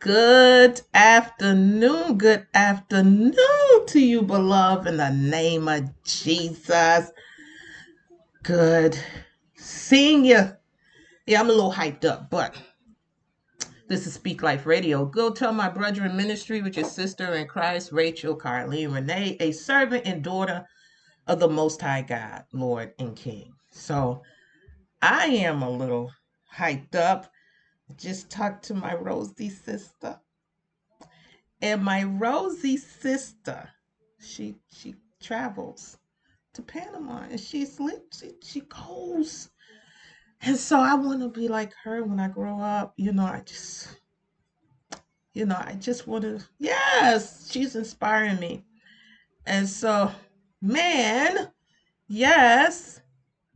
Good afternoon. Good afternoon to you, beloved, in the name of Jesus. Good seeing you. Yeah, I'm a little hyped up, but this is Speak Life Radio. Go tell my brother in ministry with your sister in Christ, Rachel, Carleen, Renee, a servant and daughter of the Most High God, Lord and King. So I am a little hyped up. Just talked to my Rosie sister and my Rosie sister, she she travels to Panama and she's she, she goes. And so I want to be like her when I grow up. You know, I just, you know, I just want to, yes, she's inspiring me. And so, man, yes,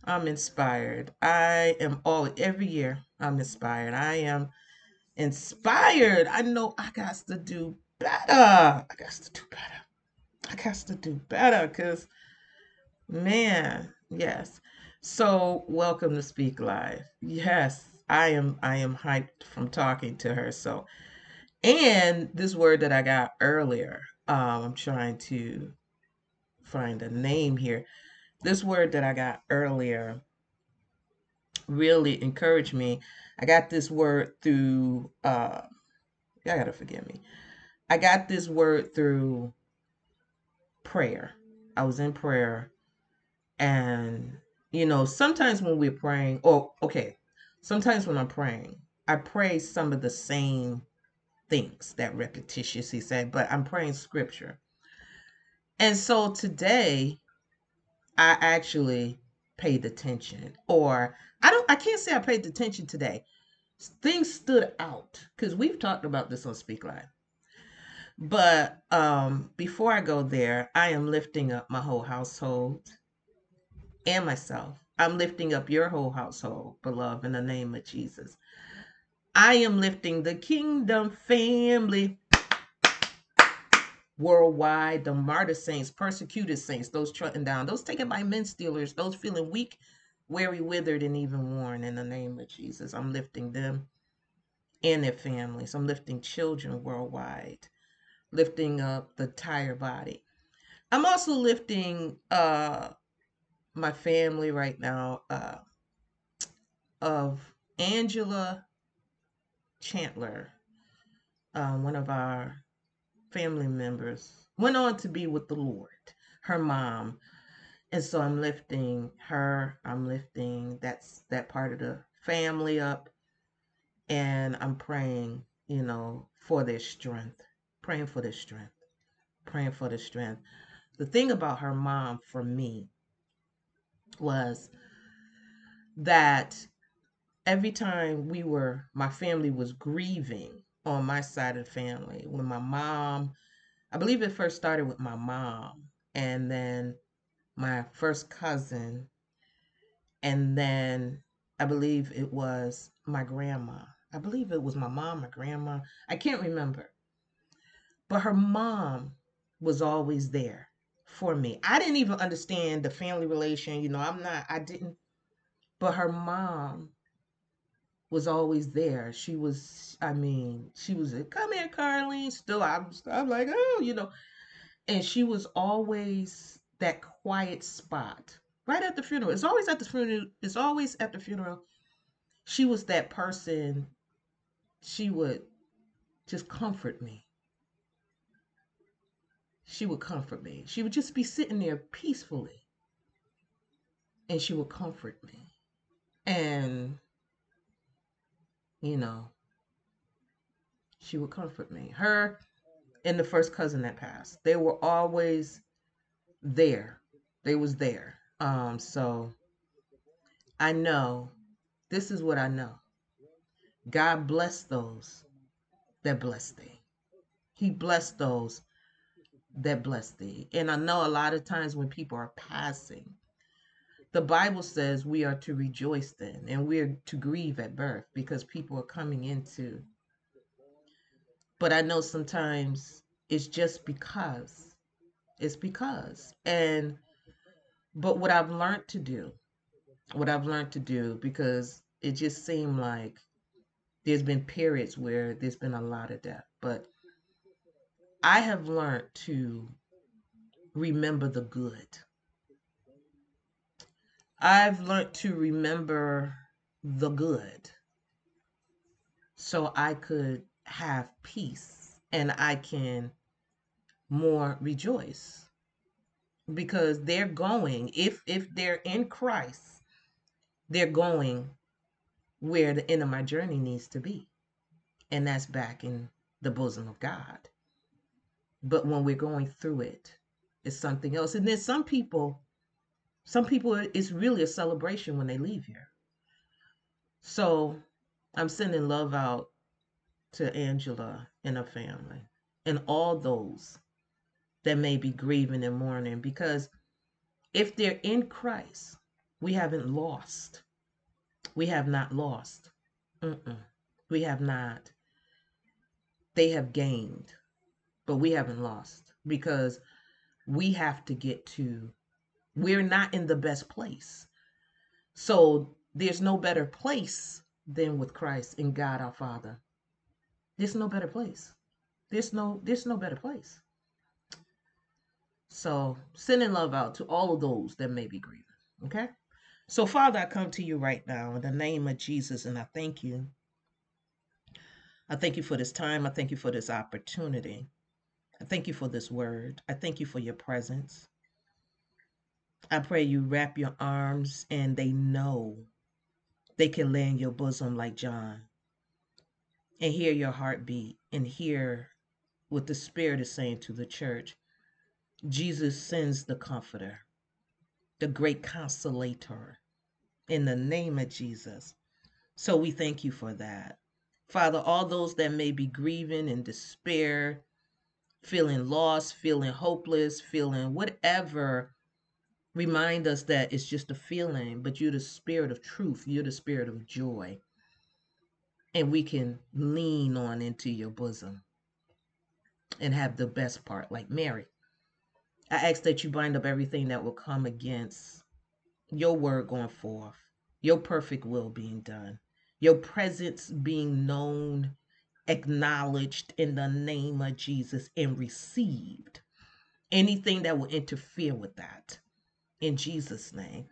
I'm inspired. I am all, every year I'm inspired. I am inspired. I know I got to do better. I got to do better. I got to do better because, man, yes. So, welcome to Speak Life. Yes, I am. I am hyped from talking to her. So, and this word that I got earlier. Um, I'm trying to find a name here. This word that I got earlier really encouraged me. I got this word through. Uh, y'all gotta forgive me. I got this word through prayer. I was in prayer, and you know, sometimes when we're praying, oh, okay, sometimes when I'm praying, I pray some of the same things that repetitious he said, but I'm praying scripture. And so today, I actually paid attention, or I don't, I can't say I paid attention today. Things stood out because we've talked about this on Speak Life. But um, before I go there, I am lifting up my whole household and myself. I'm lifting up your whole household, beloved, in the name of Jesus. I am lifting the kingdom family worldwide, the martyr saints, persecuted saints, those trotting down, those taken by men stealers, those feeling weak, weary, withered, and even worn in the name of Jesus. I'm lifting them and their families. I'm lifting children worldwide lifting up the entire body. I'm also lifting uh, my family right now uh, of Angela Chandler, uh, one of our family members, went on to be with the Lord, her mom. And so I'm lifting her, I'm lifting that's that part of the family up, and I'm praying, you know, for their strength praying for the strength, praying for the strength. The thing about her mom for me was that every time we were, my family was grieving on my side of the family. When my mom, I believe it first started with my mom, and then my first cousin, and then I believe it was my grandma. I believe it was my mom or grandma. I can't remember. But her mom was always there for me. I didn't even understand the family relation. You know, I'm not, I didn't, but her mom was always there. She was, I mean, she was, come here, Carleen. Still, I'm, I'm like, oh, you know, and she was always that quiet spot right at the funeral. It's always at the funeral. It's always at the funeral. She was that person. She would just comfort me she would comfort me. She would just be sitting there peacefully and she would comfort me. And, you know, she would comfort me. Her and the first cousin that passed, they were always there. They was there. Um, so I know this is what I know. God bless those that bless thee. He blessed those that bless thee. And I know a lot of times when people are passing, the Bible says we are to rejoice then and we're to grieve at birth because people are coming into. But I know sometimes it's just because. It's because. And, but what I've learned to do, what I've learned to do, because it just seemed like there's been periods where there's been a lot of death, but I have learned to remember the good. I've learned to remember the good so I could have peace and I can more rejoice. Because they're going if if they're in Christ they're going where the end of my journey needs to be. And that's back in the bosom of God. But when we're going through it it's something else. And then some people some people it's really a celebration when they leave here. So i'm sending love out to angela and her family and all those that may be grieving and mourning because if they're in christ we haven't lost. We have not lost. Mm-mm. we have not. They have gained but we haven't lost because we have to get to we're not in the best place. So there's no better place than with christ and god our father. There's no better place. There's no there's no better place so sending love out to all of those that may be grieving okay so father i come to you right now in the name of jesus and i thank you i thank you for this time i thank you for this opportunity I thank you for this word. I thank you for your presence. I pray you wrap your arms and they know they can lay in your bosom like John and hear your heartbeat and hear what the Spirit is saying to the church. Jesus sends the Comforter, the great consolator, in the name of Jesus. So we thank you for that. Father, all those that may be grieving in despair, feeling lost, feeling hopeless, feeling whatever, remind us that it's just a feeling, but you're the spirit of truth, you're the spirit of joy. And we can lean on into your bosom and have the best part, like Mary. I ask that you bind up everything that will come against your word going forth, your perfect will being done, your presence being known acknowledged in the name of Jesus and received. Anything that will interfere with that in Jesus' name.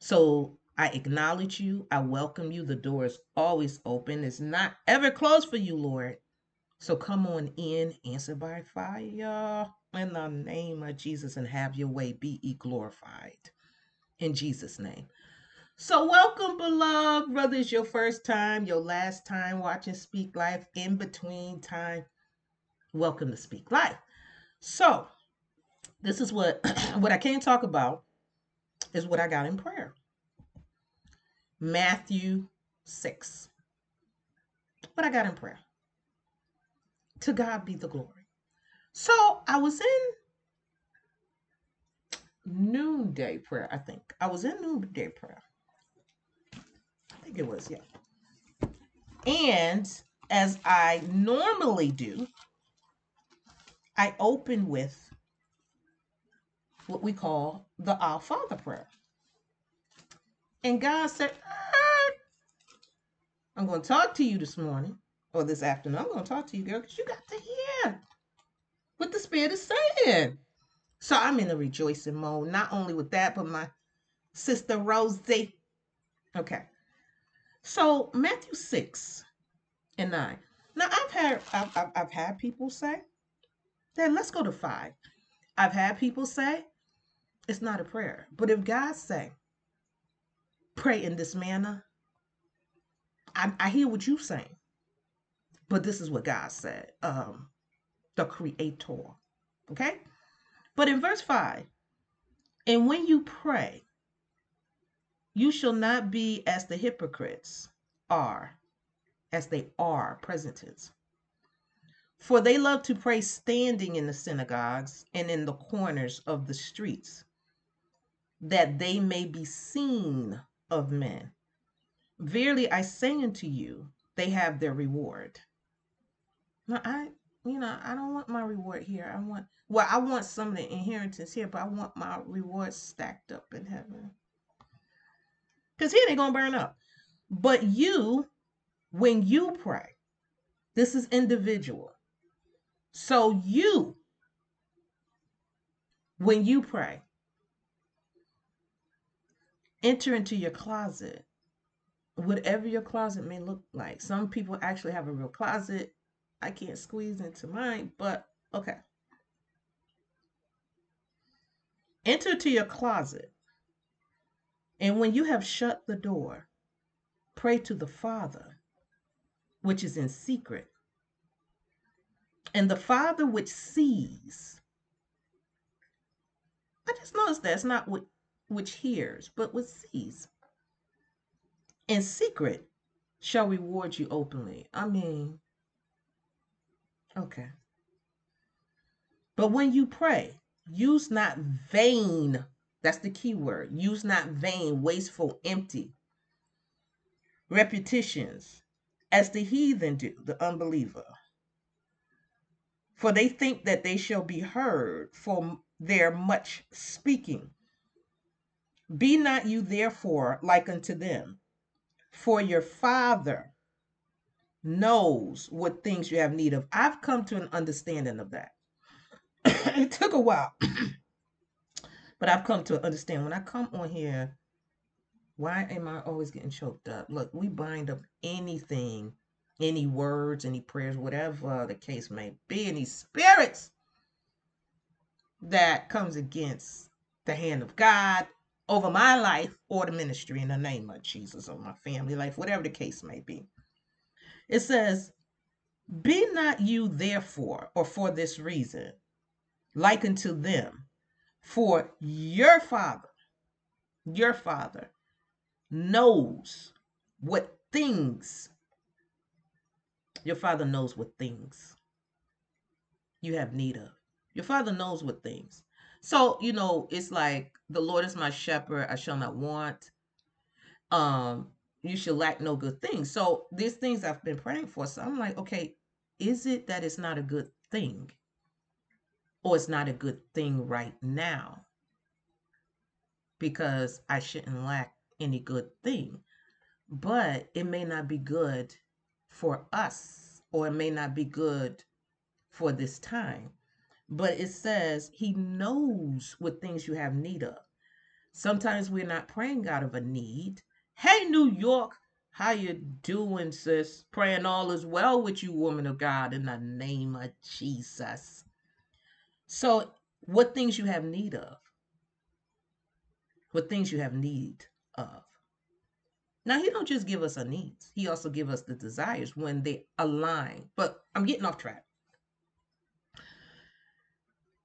So I acknowledge you. I welcome you. The door is always open, it's not ever closed for you, Lord. So come on in, answer by fire in the name of Jesus and have your way. Be glorified in Jesus' name. So, welcome, beloved. Whether it's your first time, your last time watching Speak Life, in between time, welcome to Speak Life. So, this is what what I can't talk about is what I got in prayer. Matthew 6. What I got in prayer. To God be the glory. So, I was in noonday prayer, I think. I was in noonday prayer I think it was, yeah. And as I normally do, I open with what we call the Our Father prayer. And God said, ah, I'm going to talk to you this morning or this afternoon. I'm going to talk to you, girl, because you got to hear what the Spirit is saying. So I'm in a rejoicing mode, not only with that, but my sister Rosie. Okay. So Matthew 6 and 9. Now I've had I've, I've, I've had people say, then let's go to five. I've had people say it's not a prayer. But if God say, pray in this manner, I, I hear what you're saying. But this is what God said, um, the creator. Okay? But in verse 5, and when you pray, you shall not be as the hypocrites are, as they are, present tense. For they love to pray standing in the synagogues and in the corners of the streets, that they may be seen of men. Verily I say unto you, they have their reward. Now I, you know, I don't want my reward here. I want, well, I want some of the inheritance here, but I want my reward stacked up in heaven. Because here they're going to burn up. But you when you pray, this is individual. So you, when you pray, enter into your closet, whatever your closet may look like. Some people actually have a real closet. I can't squeeze into mine, but okay. Enter to your closet. And when you have shut the door, pray to the Father, which is in secret. And the Father which sees, I just noticed that's not what which hears, but which sees. In secret shall reward you openly. I mean, okay. But when you pray, use not vain, that's the key word. Use not vain, wasteful, empty repetitions as the heathen do, the unbeliever. For they think that they shall be heard for their much speaking. Be not you therefore like unto them, for your Father knows what things you have need of. I've come to an understanding of that. it took a while, but I've come to understand when I come on here, why am I always getting choked up? Look, we bind up anything, any words, any prayers, whatever the case may be, any spirits that comes against the hand of God over my life or the ministry in the name of Jesus or my family life, whatever the case may be. It says, Be not you therefore, or for this reason, like unto them, for your Father, your Father knows what things, your Father knows what things you have need of. Your Father knows what things. So, you know, it's like the Lord is my shepherd, I shall not want. Um, you shall lack no good thing. So these things I've been praying for. So I'm like, okay, is it that it's not a good thing? Or it's not a good thing right now? Because I shouldn't lack any good thing. But it may not be good for us, or it may not be good for this time. But it says he knows what things you have need of. Sometimes we're not praying out of a need. Hey, New York, how you doing, sis? Praying all is well with you, woman of God, in the name of Jesus. So, what things you have need of? What things you have need of? Now, he don't just give us our needs. He also give us the desires when they align. But I'm getting off track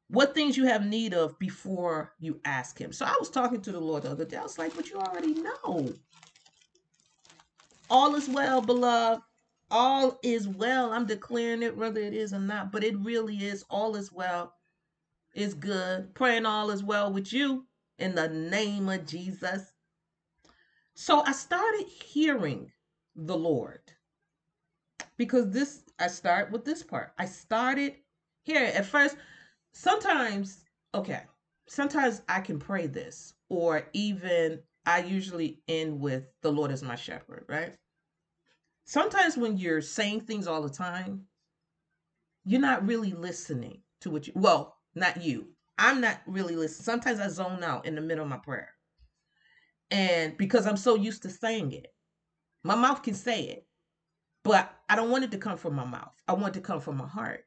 what things you have need of before you ask him. So I was talking to the Lord the other day. I was like, but you already know. All is well, beloved. All is well. I'm declaring it whether it is or not, but it really is. All is well. It's good. Praying all is well with you in the name of Jesus. So I started hearing the Lord because this, I start with this part. I started here at first sometimes, okay, sometimes I can pray this, or even I usually end with the Lord is my shepherd, right? Sometimes when you're saying things all the time, you're not really listening to what you, well, not you. I'm not really listening. Sometimes I zone out in the middle of my prayer. And because I'm so used to saying it, my mouth can say it, but I don't want it to come from my mouth. I want it to come from my heart.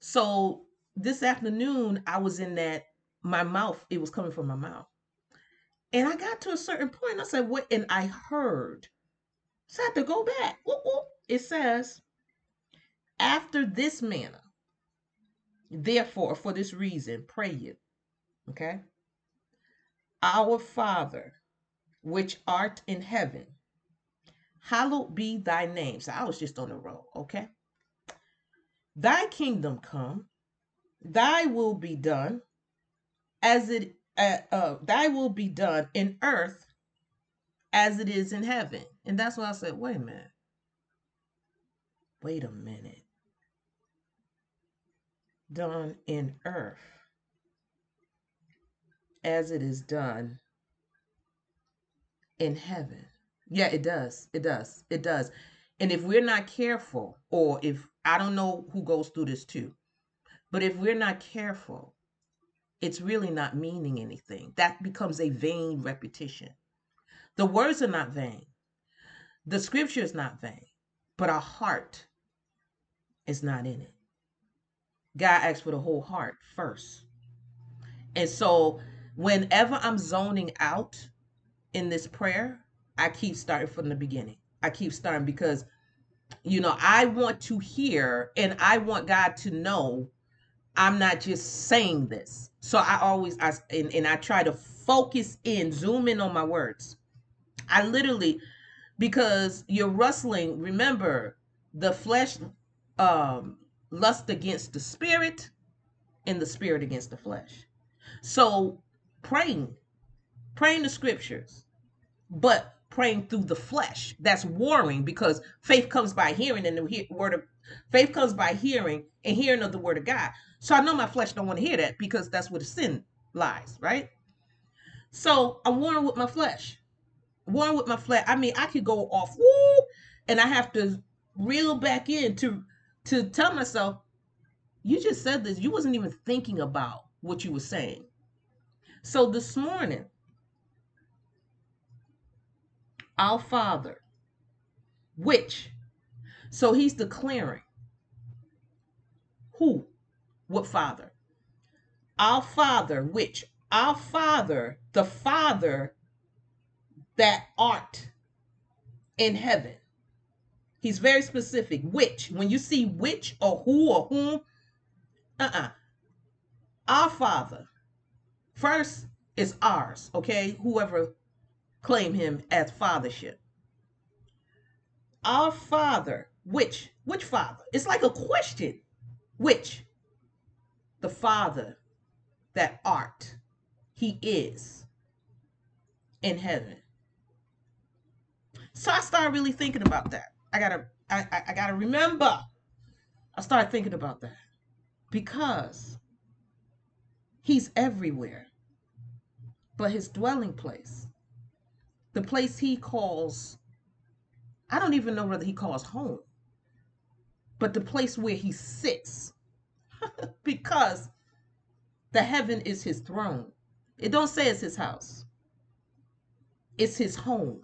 So this afternoon I was in that my mouth, it was coming from my mouth. And I got to a certain point. I said, what? And I heard. So I had to go back. It says, after this manner, therefore, for this reason, pray you. Okay? Our Father, which art in heaven, hallowed be thy name. So I was just on the roll. Okay? Thy kingdom come, thy will be done as it uh, thy will be done in earth as it is in heaven. And that's why i said wait a minute. Wait a minute. Done in earth as it is done in heaven. Yeah it does. It does. It does. And if we're not careful, or if I don't know who goes through this too, but if we're not careful, it's really not meaning anything. That becomes a vain repetition. The words are not vain, the scripture is not vain, but our heart is not in it. God asks for the whole heart first. And so, whenever I'm zoning out in this prayer, I keep starting from the beginning. I keep starting because, you know, I want to hear and I want God to know I'm not just saying this. So I always, I, and, and I try to focus in, zoom in on my words. I literally, because you're wrestling, remember, the flesh um, lust against the spirit and the spirit against the flesh. So praying, praying the scriptures, but praying through the flesh. That's warring because faith comes by hearing and the word of faith comes by hearing and hearing of the word of God. So I know my flesh don't want to hear that because that's where the sin lies, right? So I'm warring with my flesh. Warring with my flesh. I mean, I could go off woo, and I have to reel back in to to tell myself, you just said this. You wasn't even thinking about what you were saying. So this morning, our Father, which, so he's declaring who, what Father? Our Father, which, our Father, the Father that art in heaven. He's very specific. Which, when you see which or who or whom, uh uh Our Father, first is ours, okay? Whoever claim him as fathership. Our Father, which, which Father? It's like a question. Which? The Father that art, he is in heaven. So I started really thinking about that. I gotta, I, I, I gotta remember. I started thinking about that because he's everywhere, but his dwelling place the place he calls, I don't even know whether he calls home, but the place where he sits, because the heaven is his throne. It don't say it's his house. It's his home.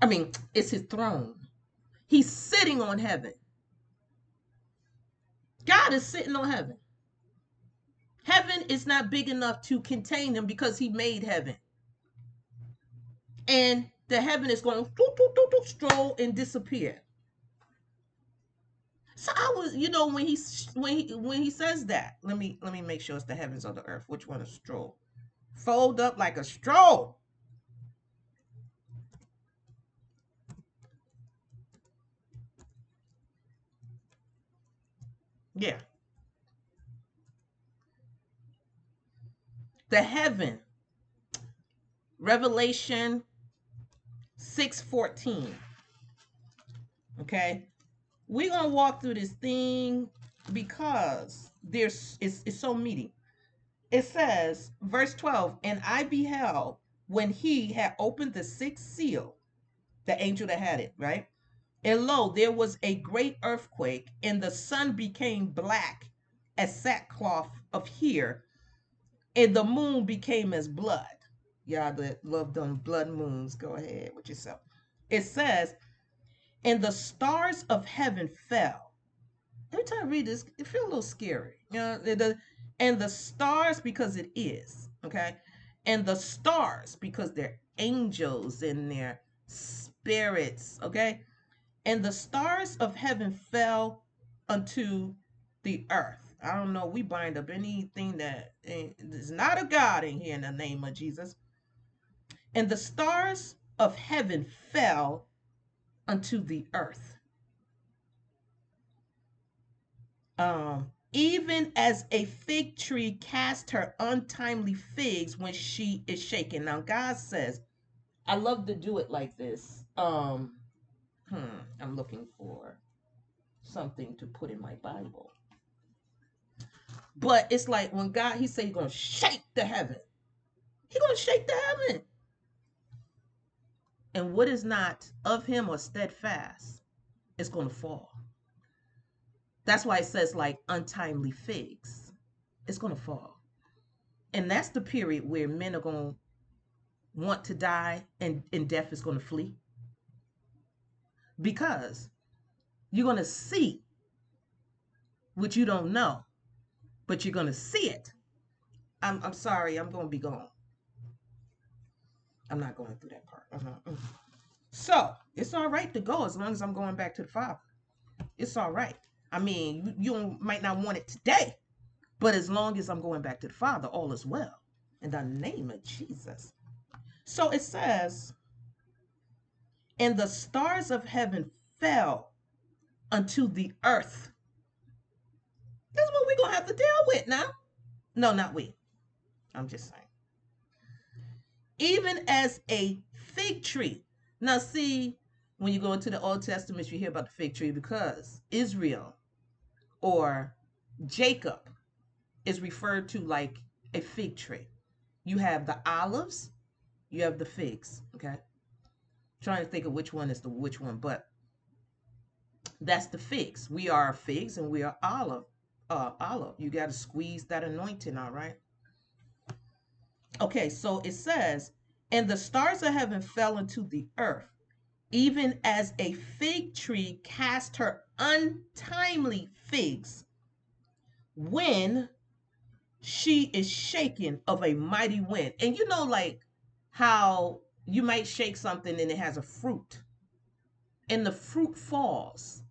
I mean, it's his throne. He's sitting on heaven. God is sitting on heaven. Heaven is not big enough to contain him because he made heaven and the heaven is going to stroll and disappear. So I was, you know, when he when he when he says that, let me let me make sure it's the heavens or the earth. Which one is stroll? Fold up like a stroll. Yeah. The heaven. Revelation 614. Okay. We're gonna walk through this thing because there's it's, it's so meaty. It says, verse 12, and I beheld when he had opened the sixth seal, the angel that had it, right? And lo, there was a great earthquake, and the sun became black as sackcloth of hair, and the moon became as blood y'all that love them blood moons, go ahead with yourself. It says, and the stars of heaven fell. Every time I read this, it feels a little scary. You know, the, and the stars because it is, okay? And the stars because they're angels and they're spirits, okay? And the stars of heaven fell unto the earth. I don't know. We bind up anything that is not a God in here in the name of Jesus and the stars of heaven fell unto the earth. Um, even as a fig tree cast her untimely figs when she is shaken. Now, God says, I love to do it like this. Um, hmm, I'm looking for something to put in my Bible. But it's like when God, He said He's gonna shake the heaven. He's gonna shake the heaven and what is not of him or steadfast is going to fall. That's why it says like untimely figs. It's going to fall. And that's the period where men are going to want to die and, and death is going to flee. Because you're going to see what you don't know, but you're going to see it. I'm, I'm sorry, I'm going to be gone. I'm not going through that part. Uh-huh. Mm. So it's all right to go as long as I'm going back to the Father. It's all right. I mean, you, you might not want it today, but as long as I'm going back to the Father, all is well. In the name of Jesus. So it says, and the stars of heaven fell unto the earth. That's what we're going to have to deal with now. No, not we. I'm just saying. Even as a fig tree. Now, see, when you go into the Old Testament, you hear about the fig tree because Israel or Jacob is referred to like a fig tree. You have the olives, you have the figs. Okay, trying to think of which one is the which one, but that's the figs. We are figs and we are olive. Uh, olive. You got to squeeze that anointing, all right. Okay, so it says, and the stars of heaven fell into the earth, even as a fig tree cast her untimely figs when she is shaken of a mighty wind. And you know, like how you might shake something and it has a fruit, and the fruit falls.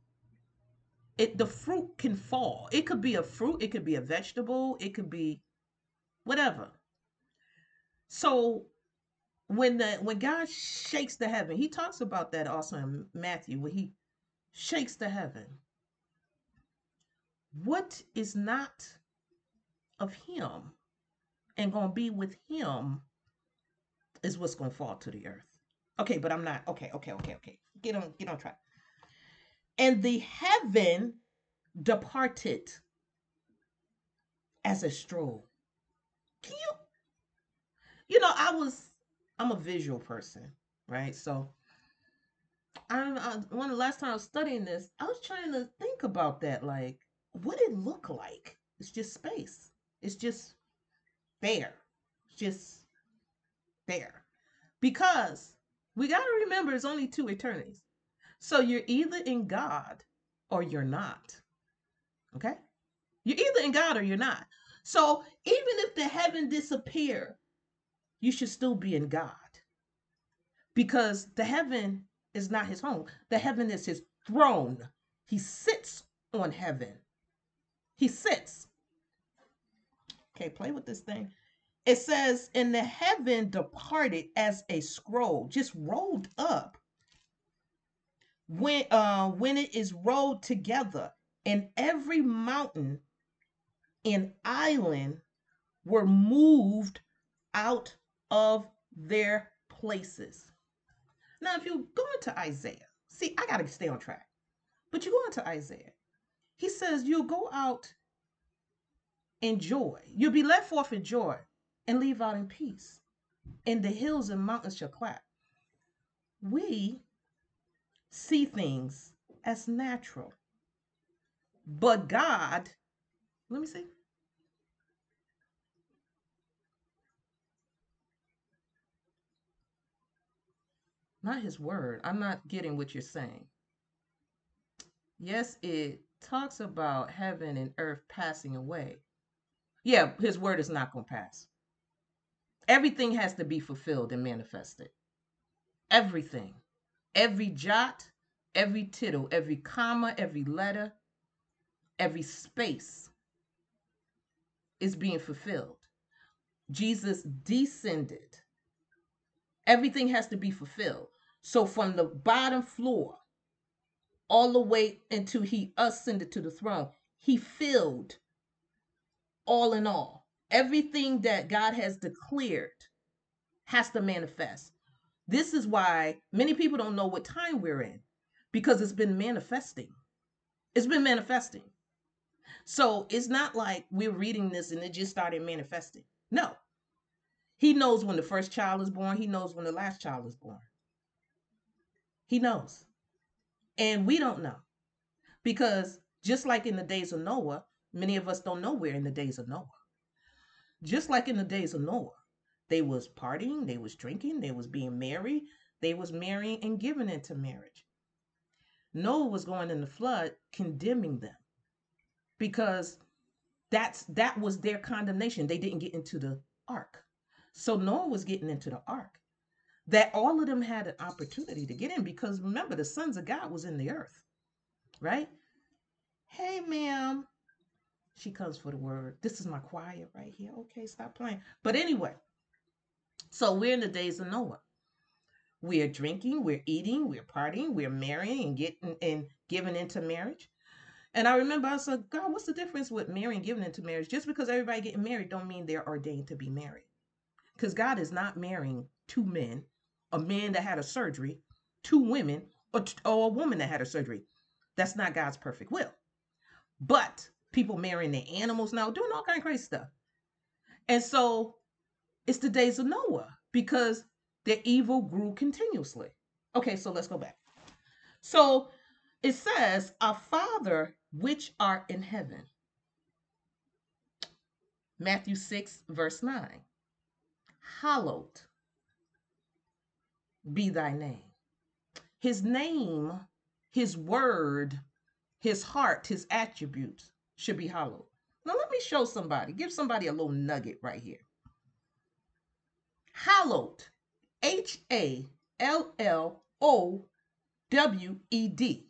It the fruit can fall. It could be a fruit, it could be a vegetable, it could be whatever. So when the when God shakes the heaven, he talks about that also in Matthew, where he shakes the heaven. What is not of him and gonna be with him is what's gonna fall to the earth. Okay, but I'm not okay, okay, okay, okay. Get on, get on track. And the heaven departed as a stroll. Can you you know, I was I'm a visual person, right? So I'm I when the last time I was studying this, I was trying to think about that. Like, what it look like? It's just space. It's just there. It's just there. Because we got to remember it's only two eternities. So you're either in God or you're not. Okay? You're either in God or you're not. So even if the heaven disappear, you should still be in God. Because the heaven is not his home. The heaven is his throne. He sits on heaven. He sits. Okay, play with this thing. It says, "In the heaven departed as a scroll, just rolled up. When uh when it is rolled together, and every mountain and island were moved out of their places. Now, if you go into Isaiah, see, I got to stay on track, but you go into Isaiah, he says, You'll go out in joy. You'll be let forth in joy and leave out in peace. And the hills and mountains shall clap. We see things as natural. But God, let me see. Not his word. I'm not getting what you're saying. Yes, it talks about heaven and earth passing away. Yeah, his word is not going to pass. Everything has to be fulfilled and manifested. Everything. Every jot, every tittle, every comma, every letter, every space is being fulfilled. Jesus descended. Everything has to be fulfilled. So from the bottom floor all the way until he ascended to the throne, he filled all in all. Everything that God has declared has to manifest. This is why many people don't know what time we're in because it's been manifesting. It's been manifesting. So it's not like we're reading this and it just started manifesting. No. He knows when the first child is born, he knows when the last child is born. He knows. And we don't know because just like in the days of Noah, many of us don't know we're in the days of Noah. Just like in the days of Noah, they was partying, they was drinking, they was being married, they was marrying and giving into marriage. Noah was going in the flood condemning them because that's that was their condemnation. They didn't get into the ark. So Noah was getting into the ark. That all of them had an opportunity to get in because remember the sons of God was in the earth. Right? Hey ma'am. She comes for the word. This is my quiet right here. Okay, stop playing. But anyway, so we're in the days of Noah. We're drinking, we're eating, we're partying, we're marrying and getting and giving into marriage. And I remember I said, God, what's the difference with marrying and giving into marriage? Just because everybody getting married don't mean they're ordained to be married. Because God is not marrying two men, a man that had a surgery, two women, or, or a woman that had a surgery. That's not God's perfect will. But people marrying their animals now, doing all kind of crazy stuff. And so it's the days of Noah because their evil grew continuously. Okay, so let's go back. So it says, Our Father which art in heaven. Matthew 6, verse 9. Hallowed be thy name. His name, his word, his heart, his attributes should be hallowed. Now, let me show somebody, give somebody a little nugget right here. Hallowed, H A L L O W E D.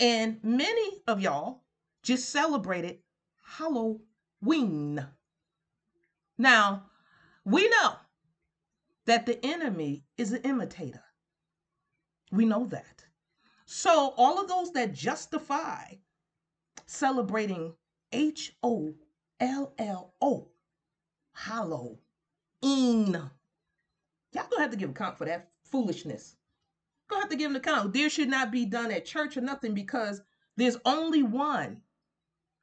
And many of y'all just celebrated Halloween. Now, we know that the enemy is an imitator. We know that. So, all of those that justify celebrating H O L L O, Halloween. Y'all gonna have to give account for that foolishness. Gonna have to give an account. There should not be done at church or nothing because there's only one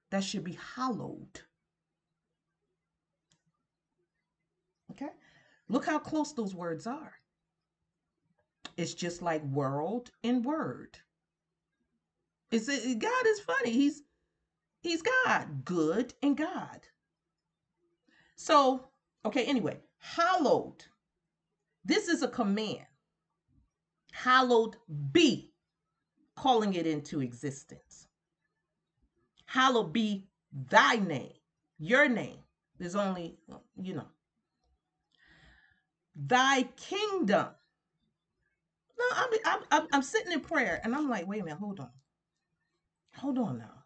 that should be hallowed. Okay? Look how close those words are. It's just like world and word. It's God is funny. He's he's God, good and God. So, okay, anyway, hallowed. This is a command. Hallowed be, calling it into existence. Hallowed be thy name, your name. There's only, you know, thy kingdom. No, I'm, I'm, I'm sitting in prayer and I'm like, wait a minute, hold on. Hold on now.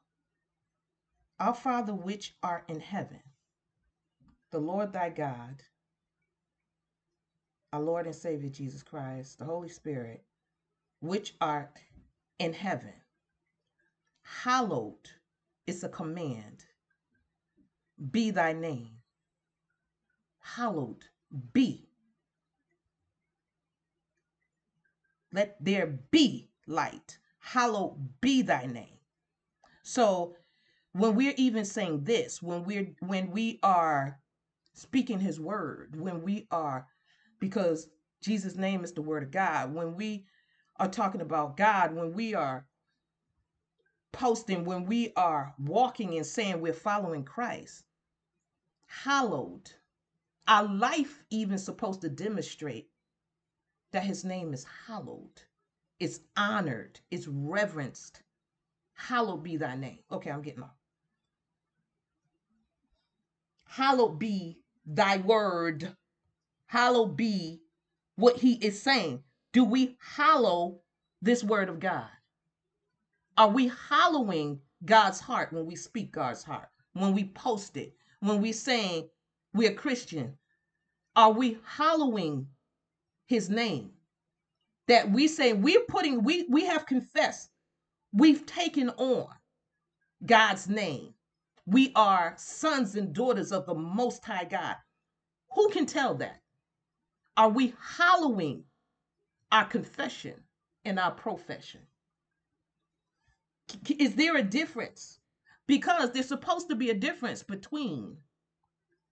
Our Father which art in heaven, the Lord thy God, our Lord and Savior Jesus Christ, the Holy Spirit, which art in heaven, hallowed is a command. Be thy name. Hallowed be. Let there be light. Hallowed be thy name. So when we're even saying this, when we're when we are speaking his word, when we are because Jesus' name is the word of God, when we are talking about God, when we are posting, when we are walking and saying we're following Christ, hallowed. Our life even supposed to demonstrate that his name is hallowed. It's honored, it's reverenced. Hallowed be thy name. Okay, I'm getting off. Hallowed be thy word. Hallowed be what he is saying. Do we hallow this word of God? Are we hallowing God's heart when we speak God's heart? When we post it? When we saying we're Christian? Are we hallowing his name? That we say we're putting, we we have confessed, we've taken on God's name. We are sons and daughters of the Most High God. Who can tell that? Are we hallowing our confession and our profession? Is there a difference? Because there's supposed to be a difference between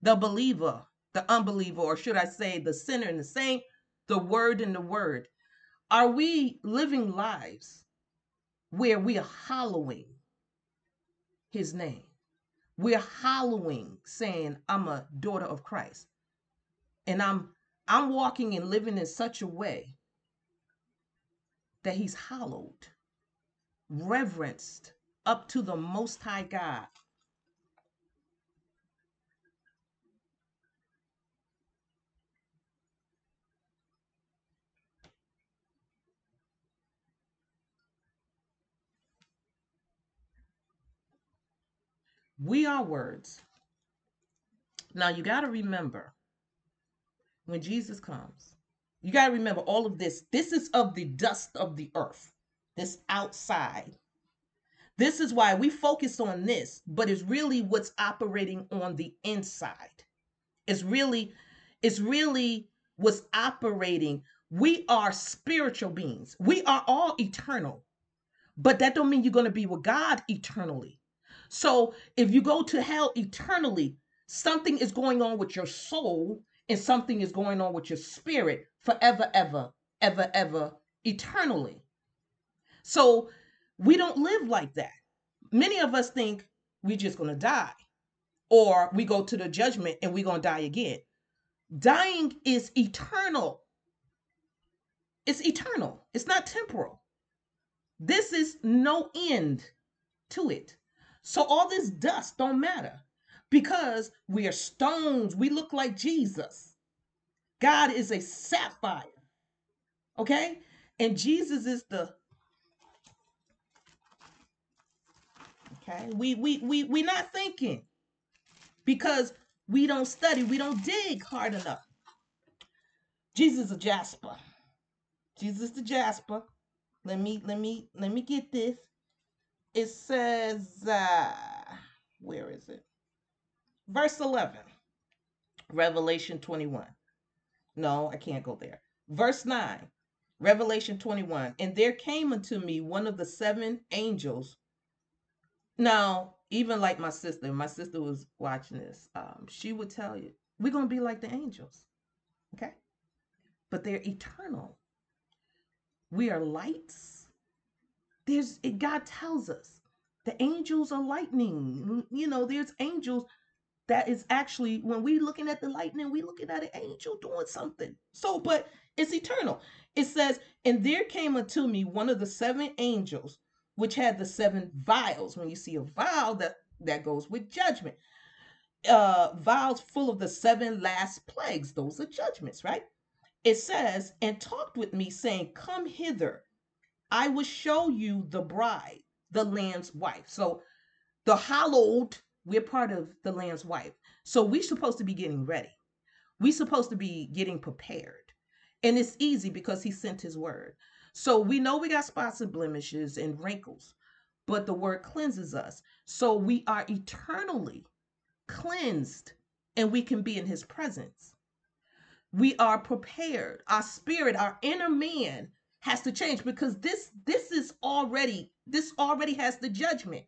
the believer, the unbeliever, or should I say the sinner and the saint, the word and the word. Are we living lives where we are hallowing his name? We're hallowing saying, I'm a daughter of Christ. And I'm I'm walking and living in such a way that he's hallowed, reverenced up to the most high God. We are words. Now you got to remember when Jesus comes, you got to remember all of this. This is of the dust of the earth, this outside. This is why we focus on this, but it's really what's operating on the inside. It's really, it's really what's operating. We are spiritual beings. We are all eternal, but that don't mean you're going to be with God eternally. So if you go to hell eternally, something is going on with your soul and something is going on with your spirit forever, ever, ever, ever, eternally. So we don't live like that. Many of us think we're just going to die, or we go to the judgment and we're going to die again. Dying is eternal. It's eternal, it's not temporal. This is no end to it. So all this dust don't matter because we are stones. We look like Jesus. God is a sapphire. Okay? And Jesus is the Okay? We we we we not thinking because we don't study, we don't dig hard enough. Jesus is a jasper. Jesus the jasper. Let me let me let me get this it says, uh, where is it? Verse 11, Revelation 21. No, I can't go there. Verse 9, Revelation 21. And there came unto me one of the seven angels. Now, even like my sister, my sister was watching this, um, she would tell you, we're going to be like the angels. Okay? But they're eternal. We are lights there's it, God tells us the angels are lightning. You know, there's angels that is actually when we looking at the lightning, we looking at an angel doing something. So, but it's eternal. It says, and there came unto me one of the seven angels, which had the seven vials. When you see a vial, that that goes with judgment. Uh, vials full of the seven last plagues. Those are judgments, right? It says, and talked with me, saying, Come hither I will show you the bride, the lamb's wife. So the hallowed, we're part of the lamb's wife. So we're supposed to be getting ready. We're supposed to be getting prepared. And it's easy because he sent his word. So we know we got spots and blemishes and wrinkles, but the word cleanses us. So we are eternally cleansed and we can be in his presence. We are prepared. Our spirit, our inner man has to change because this this is already this already has the judgment.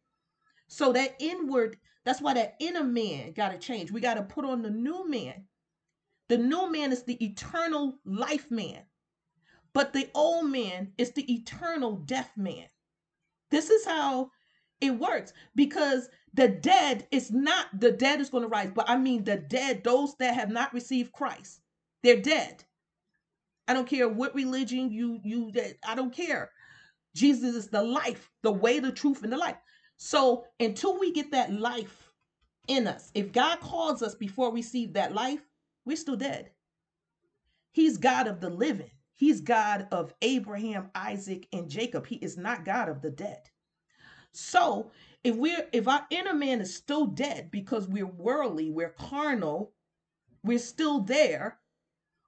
So that inward that's why that inner man got to change. We got to put on the new man. The new man is the eternal life man but the old man is the eternal death man. This is how it works because the dead is not the dead is going to rise but i mean the dead those that have not received christ they're dead I don't care what religion you you that I don't care. Jesus is the life, the way, the truth, and the life. So until we get that life in us, if God calls us before we receive that life, we're still dead. He's God of the living. He's God of Abraham, Isaac, and Jacob. He is not God of the dead. So if we're if our inner man is still dead because we're worldly, we're carnal, we're still there,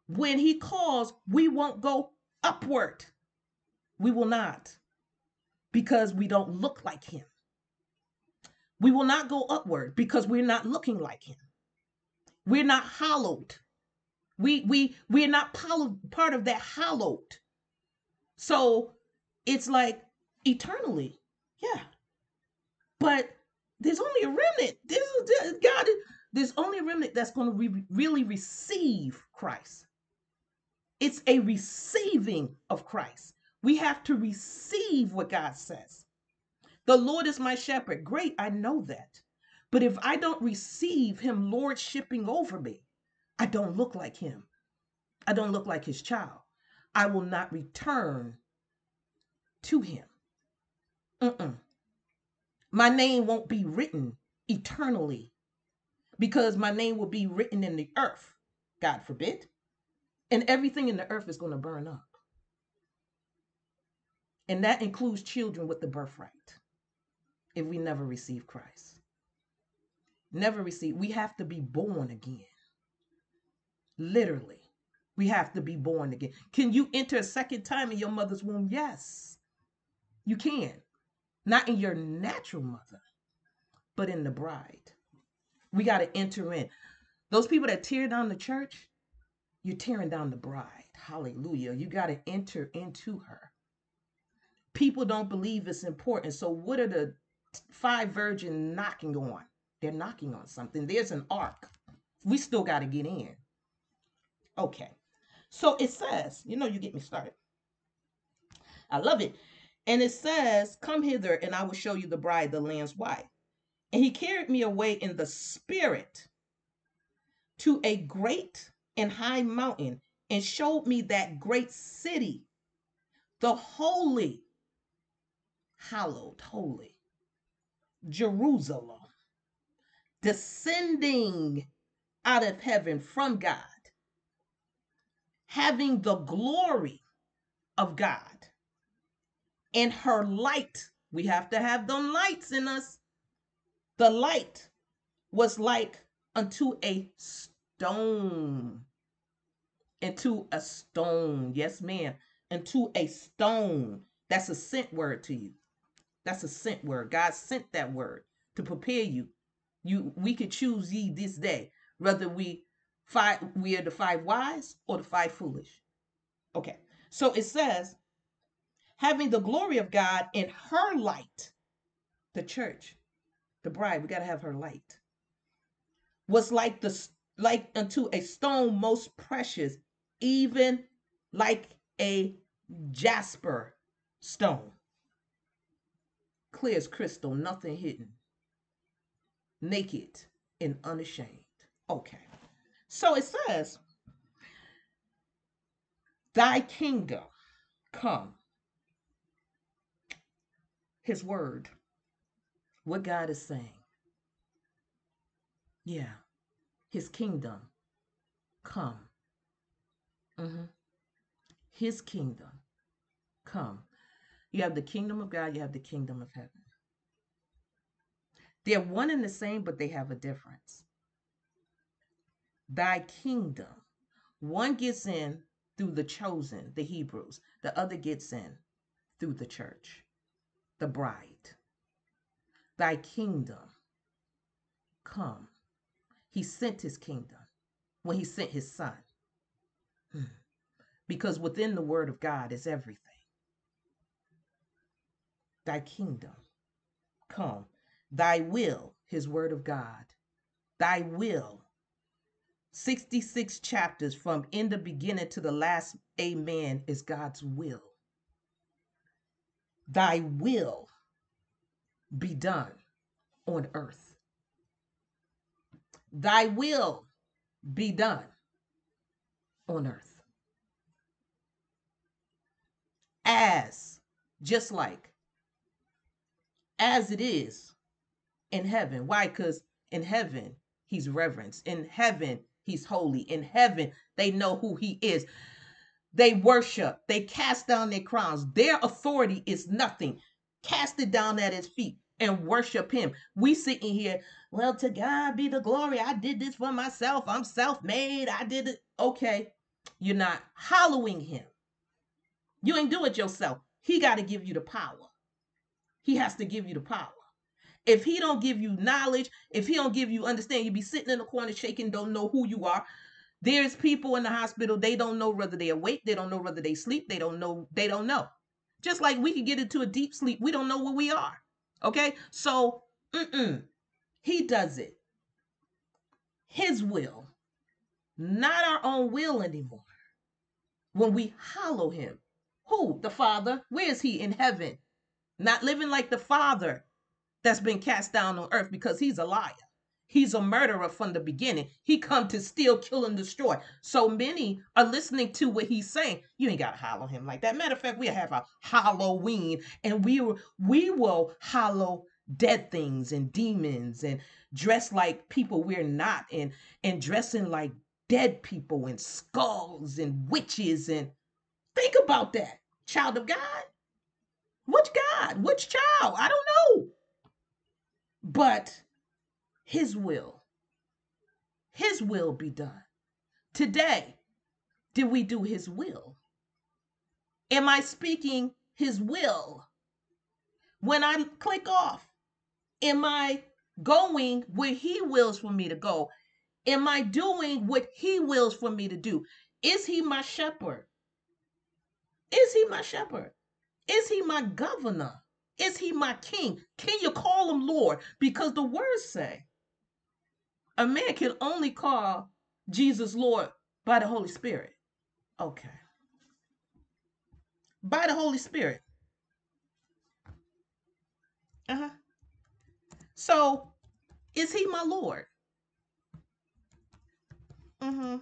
when he calls, we won't go upward. We will not because we don't look like him. We will not go upward because we're not looking like him. We're not hallowed. We we we're not part of that hallowed. So it's like eternally, yeah. But there's only a remnant. This There's God. There's only a remnant that's going to re- really receive Christ. It's a receiving of Christ. We have to receive what God says. The Lord is my shepherd. Great, I know that. But if I don't receive him lordshipping over me, I don't look like him. I don't look like his child. I will not return to him. Mm-mm. My name won't be written eternally because my name will be written in the earth, God forbid. And everything in the earth is going to burn up. And that includes children with the birthright if we never receive Christ. Never receive. We have to be born again. Literally. We have to be born again. Can you enter a second time in your mother's womb? Yes, you can. Not in your natural mother, but in the bride. We got to enter in. Those people that tear down the church, you're tearing down the bride. Hallelujah. You got to enter into her. People don't believe it's important. So, what are the five virgins knocking on? They're knocking on something. There's an ark. We still got to get in. Okay. So it says, you know, you get me started. I love it. And it says, Come hither, and I will show you the bride, the lamb's wife. And he carried me away in the spirit to a great and high mountain and showed me that great city, the holy, hallowed, holy, Jerusalem, descending out of heaven from God having the glory of God and her light. We have to have them lights in us. The light was like unto a stone. Into a stone. Yes, ma'am. Into a stone. That's a sent word to you. That's a sent word. God sent that word to prepare you. You we could choose ye this day, whether we Five, we are the five wise or the five foolish. Okay. So it says, having the glory of God in her light, the church, the bride, we got to have her light, was like the like unto a stone most precious, even like a jasper stone. Clear as crystal, nothing hidden. Naked and unashamed. Okay. So it says, Thy kingdom come. His word. What God is saying. Yeah. His kingdom come. Mm-hmm. His kingdom come. You have the kingdom of God, you have the kingdom of heaven. They're one and the same, but they have a difference thy kingdom. One gets in through the chosen, the Hebrews, the other gets in through the church, the bride. Thy kingdom come. He sent his kingdom when he sent his son. Because within the word of God is everything. Thy kingdom come. Thy will, his word of God. Thy will 66 chapters from in the beginning to the last amen is God's will. Thy will be done on earth. Thy will be done on earth. As, just like, as it is in heaven. Why? Because in heaven, he's reverenced. In heaven, He's holy. In heaven, they know who he is. They worship, they cast down their crowns. Their authority is nothing. Cast it down at his feet and worship him. We sitting here, well, to God be the glory. I did this for myself. I'm self-made. I did it. Okay. You're not hallowing him. You ain't do it yourself. He got to give you the power. He has to give you the power. If he don't give you knowledge, if he don't give you understanding, you be sitting in the corner shaking, don't know who you are. There's people in the hospital, they don't know whether they're awake, they don't know whether they sleep, they don't know, they don't know. Just like we can get into a deep sleep, we don't know where we are. Okay? So, mm-mm, he does it. His will, not our own will anymore. when we hallow him. Who? The Father. Where is he? In heaven. Not living like the Father that's been cast down on earth because he's a liar. He's a murderer from the beginning. He come to steal, kill, and destroy. So many are listening to what he's saying. You ain't gotta hollow him like that. Matter of fact, we have a Halloween, and we we will hollow dead things and demons and dress like people we're not, and and dressing like dead people and skulls and witches and think about that, child of God. Which God? Which child? I don't know. But his will. His will be done. Today, did we do His will? Am I speaking His will? When I click off, am I going where He wills for me to go? Am I doing what He wills for me to do? Is He my shepherd? Is He my shepherd? Is He my governor? Is He my king? Can you call Him Lord? Because the words say, a man can only call Jesus Lord by the Holy Spirit. Okay. By the Holy Spirit. Uh-huh. So, is he my Lord? Mm-hmm.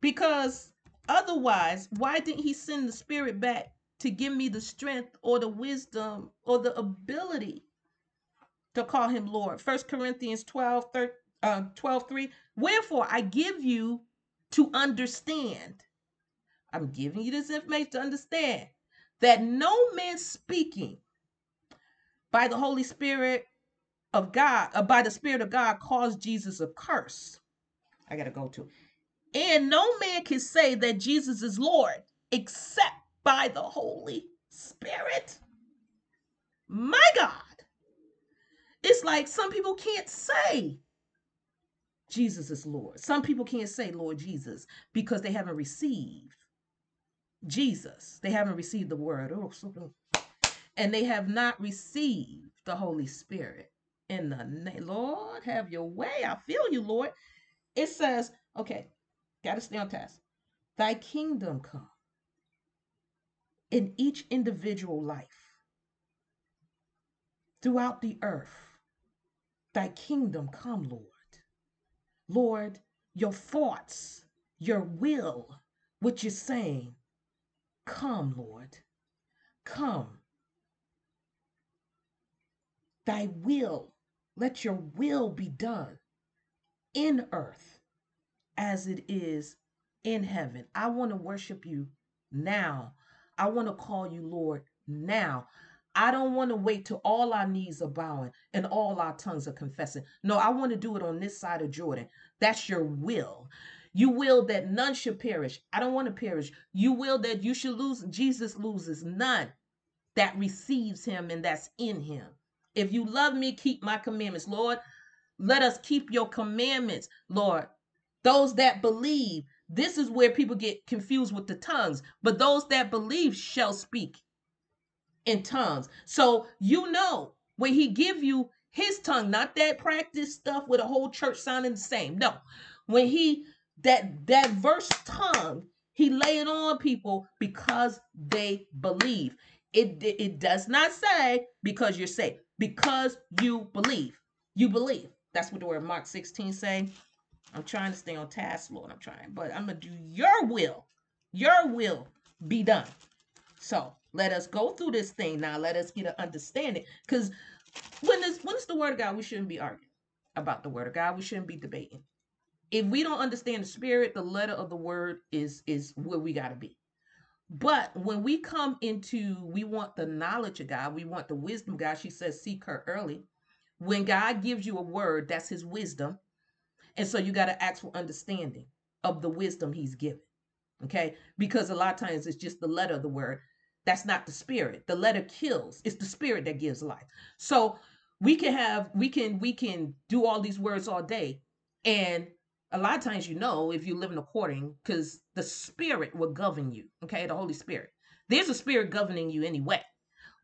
Because otherwise, why didn't he send the Spirit back to give me the strength or the wisdom or the ability to call him Lord. First Corinthians 12, 13, uh, 12, 3. Wherefore I give you to understand. I'm giving you this information to understand that no man speaking by the Holy Spirit of God, uh, by the Spirit of God, calls Jesus a curse. I got to go to. And no man can say that Jesus is Lord except by the Holy Spirit. My God. It's like some people can't say Jesus is Lord. Some people can't say Lord Jesus because they haven't received Jesus. They haven't received the word. Oh, and they have not received the Holy Spirit. In the name, Lord, have your way. I feel you, Lord. It says, okay, got to stay on task. Thy kingdom come in each individual life throughout the earth Thy kingdom come, Lord. Lord, your thoughts, your will, what you're saying, come, Lord. Come. Thy will, let your will be done in earth as it is in heaven. I want to worship you now. I want to call you Lord now. I don't want to wait till all our knees are bowing and all our tongues are confessing. No, I want to do it on this side of Jordan. That's your will. You will that none should perish. I don't want to perish. You will that you should lose. Jesus loses none that receives him and that's in him. If you love me, keep my commandments. Lord, let us keep your commandments, Lord. Those that believe, this is where people get confused with the tongues, but those that believe shall speak in tongues. So you know when he give you his tongue, not that practice stuff with a whole church sounding the same. No, when he that that verse tongue, he lay it on people because they believe. It, it, it does not say because you're saved, because you believe. You believe. That's what the word Mark 16 say. I'm trying to stay on task, Lord. I'm trying, but I'm gonna do your will. Your will be done. So let us go through this thing now. Let us get an understanding. Because when it's when it's the word of God, we shouldn't be arguing about the word of God. We shouldn't be debating. If we don't understand the spirit, the letter of the word is is where we gotta be. But when we come into, we want the knowledge of God, we want the wisdom of God. She says, seek her early. When God gives you a word, that's his wisdom. And so you got to ask for understanding of the wisdom he's given. Okay. Because a lot of times it's just the letter of the word. That's not the spirit. The letter kills. It's the spirit that gives life. So we can have we can we can do all these words all day and a lot of times you know if you live in according because the spirit will govern you okay the holy spirit there's a spirit governing you anyway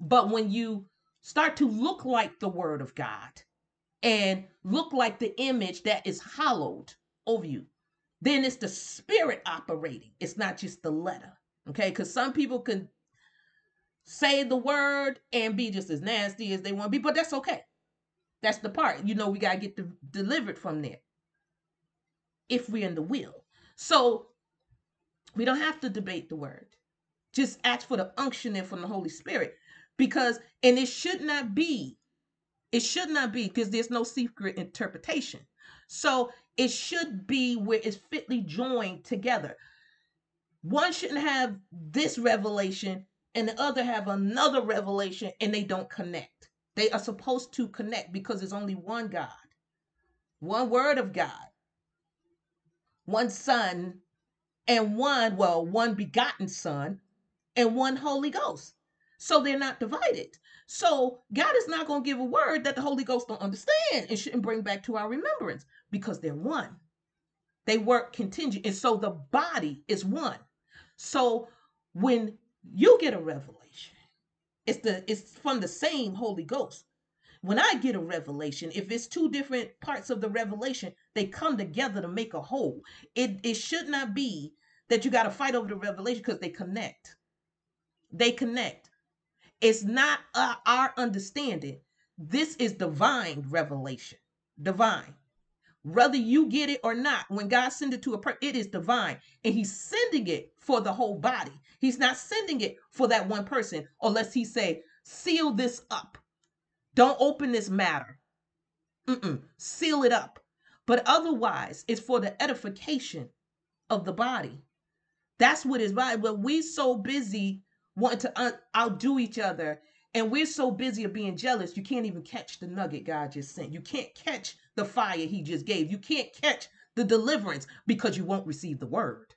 but when you start to look like the word of god and look like the image that is hallowed over you then it's the spirit operating. It's not just the letter. Okay, because some people can say the word and be just as nasty as they want to be, but that's okay. That's the part. You know, we got to get delivered from there if we're in the will. So we don't have to debate the word. Just ask for the unctioning from the Holy Spirit because, and it should not be, it should not be because there's no secret interpretation. So it should be where it's fitly joined together. One shouldn't have this revelation and the other have another revelation and they don't connect. They are supposed to connect because there's only one God, one word of God, one Son, and one, well, one begotten Son, and one Holy Ghost. So they're not divided. So God is not going to give a word that the Holy Ghost don't understand and shouldn't bring back to our remembrance because they're one. They work contingent. And so the body is one. So when you get a revelation, it's the it's from the same Holy Ghost. When I get a revelation, if it's two different parts of the revelation, they come together to make a whole. It it should not be that you got to fight over the revelation because they connect. They connect. It's not uh, our understanding. This is divine revelation. Divine. Whether you get it or not, when God sends it to a person, it is divine. And he's sending it for the whole body. He's not sending it for that one person unless he say, seal this up. Don't open this matter. Mm-mm. Seal it up. But otherwise, it's for the edification of the body. That's what is right. But we so busy wanting to un- outdo each other and we're so busy of being jealous, you can't even catch the nugget God just sent. You can't catch the fire he just gave. You can't catch the deliverance because you won't receive the word.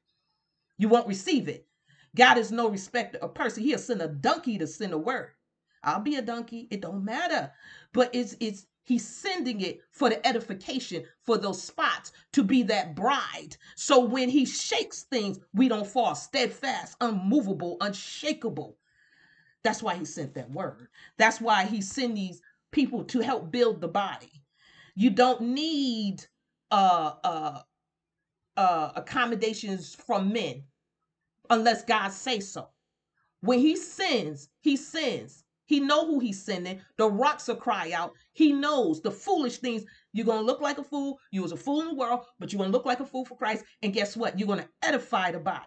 You won't receive it. God is no respecter of person. He'll send a donkey to send a word. I'll be a donkey. It don't matter. But it's it's he's sending it for the edification for those spots to be that bride. So when he shakes things, we don't fall steadfast, unmovable, unshakable. That's why he sent that word. That's why he sent these people to help build the body. You don't need uh uh uh accommodations from men unless God say so. When he sends, he sends. He know who he's sending. The rocks will cry out. He knows the foolish things. You're gonna look like a fool. You was a fool in the world, but you're gonna look like a fool for Christ. And guess what? You're gonna edify the body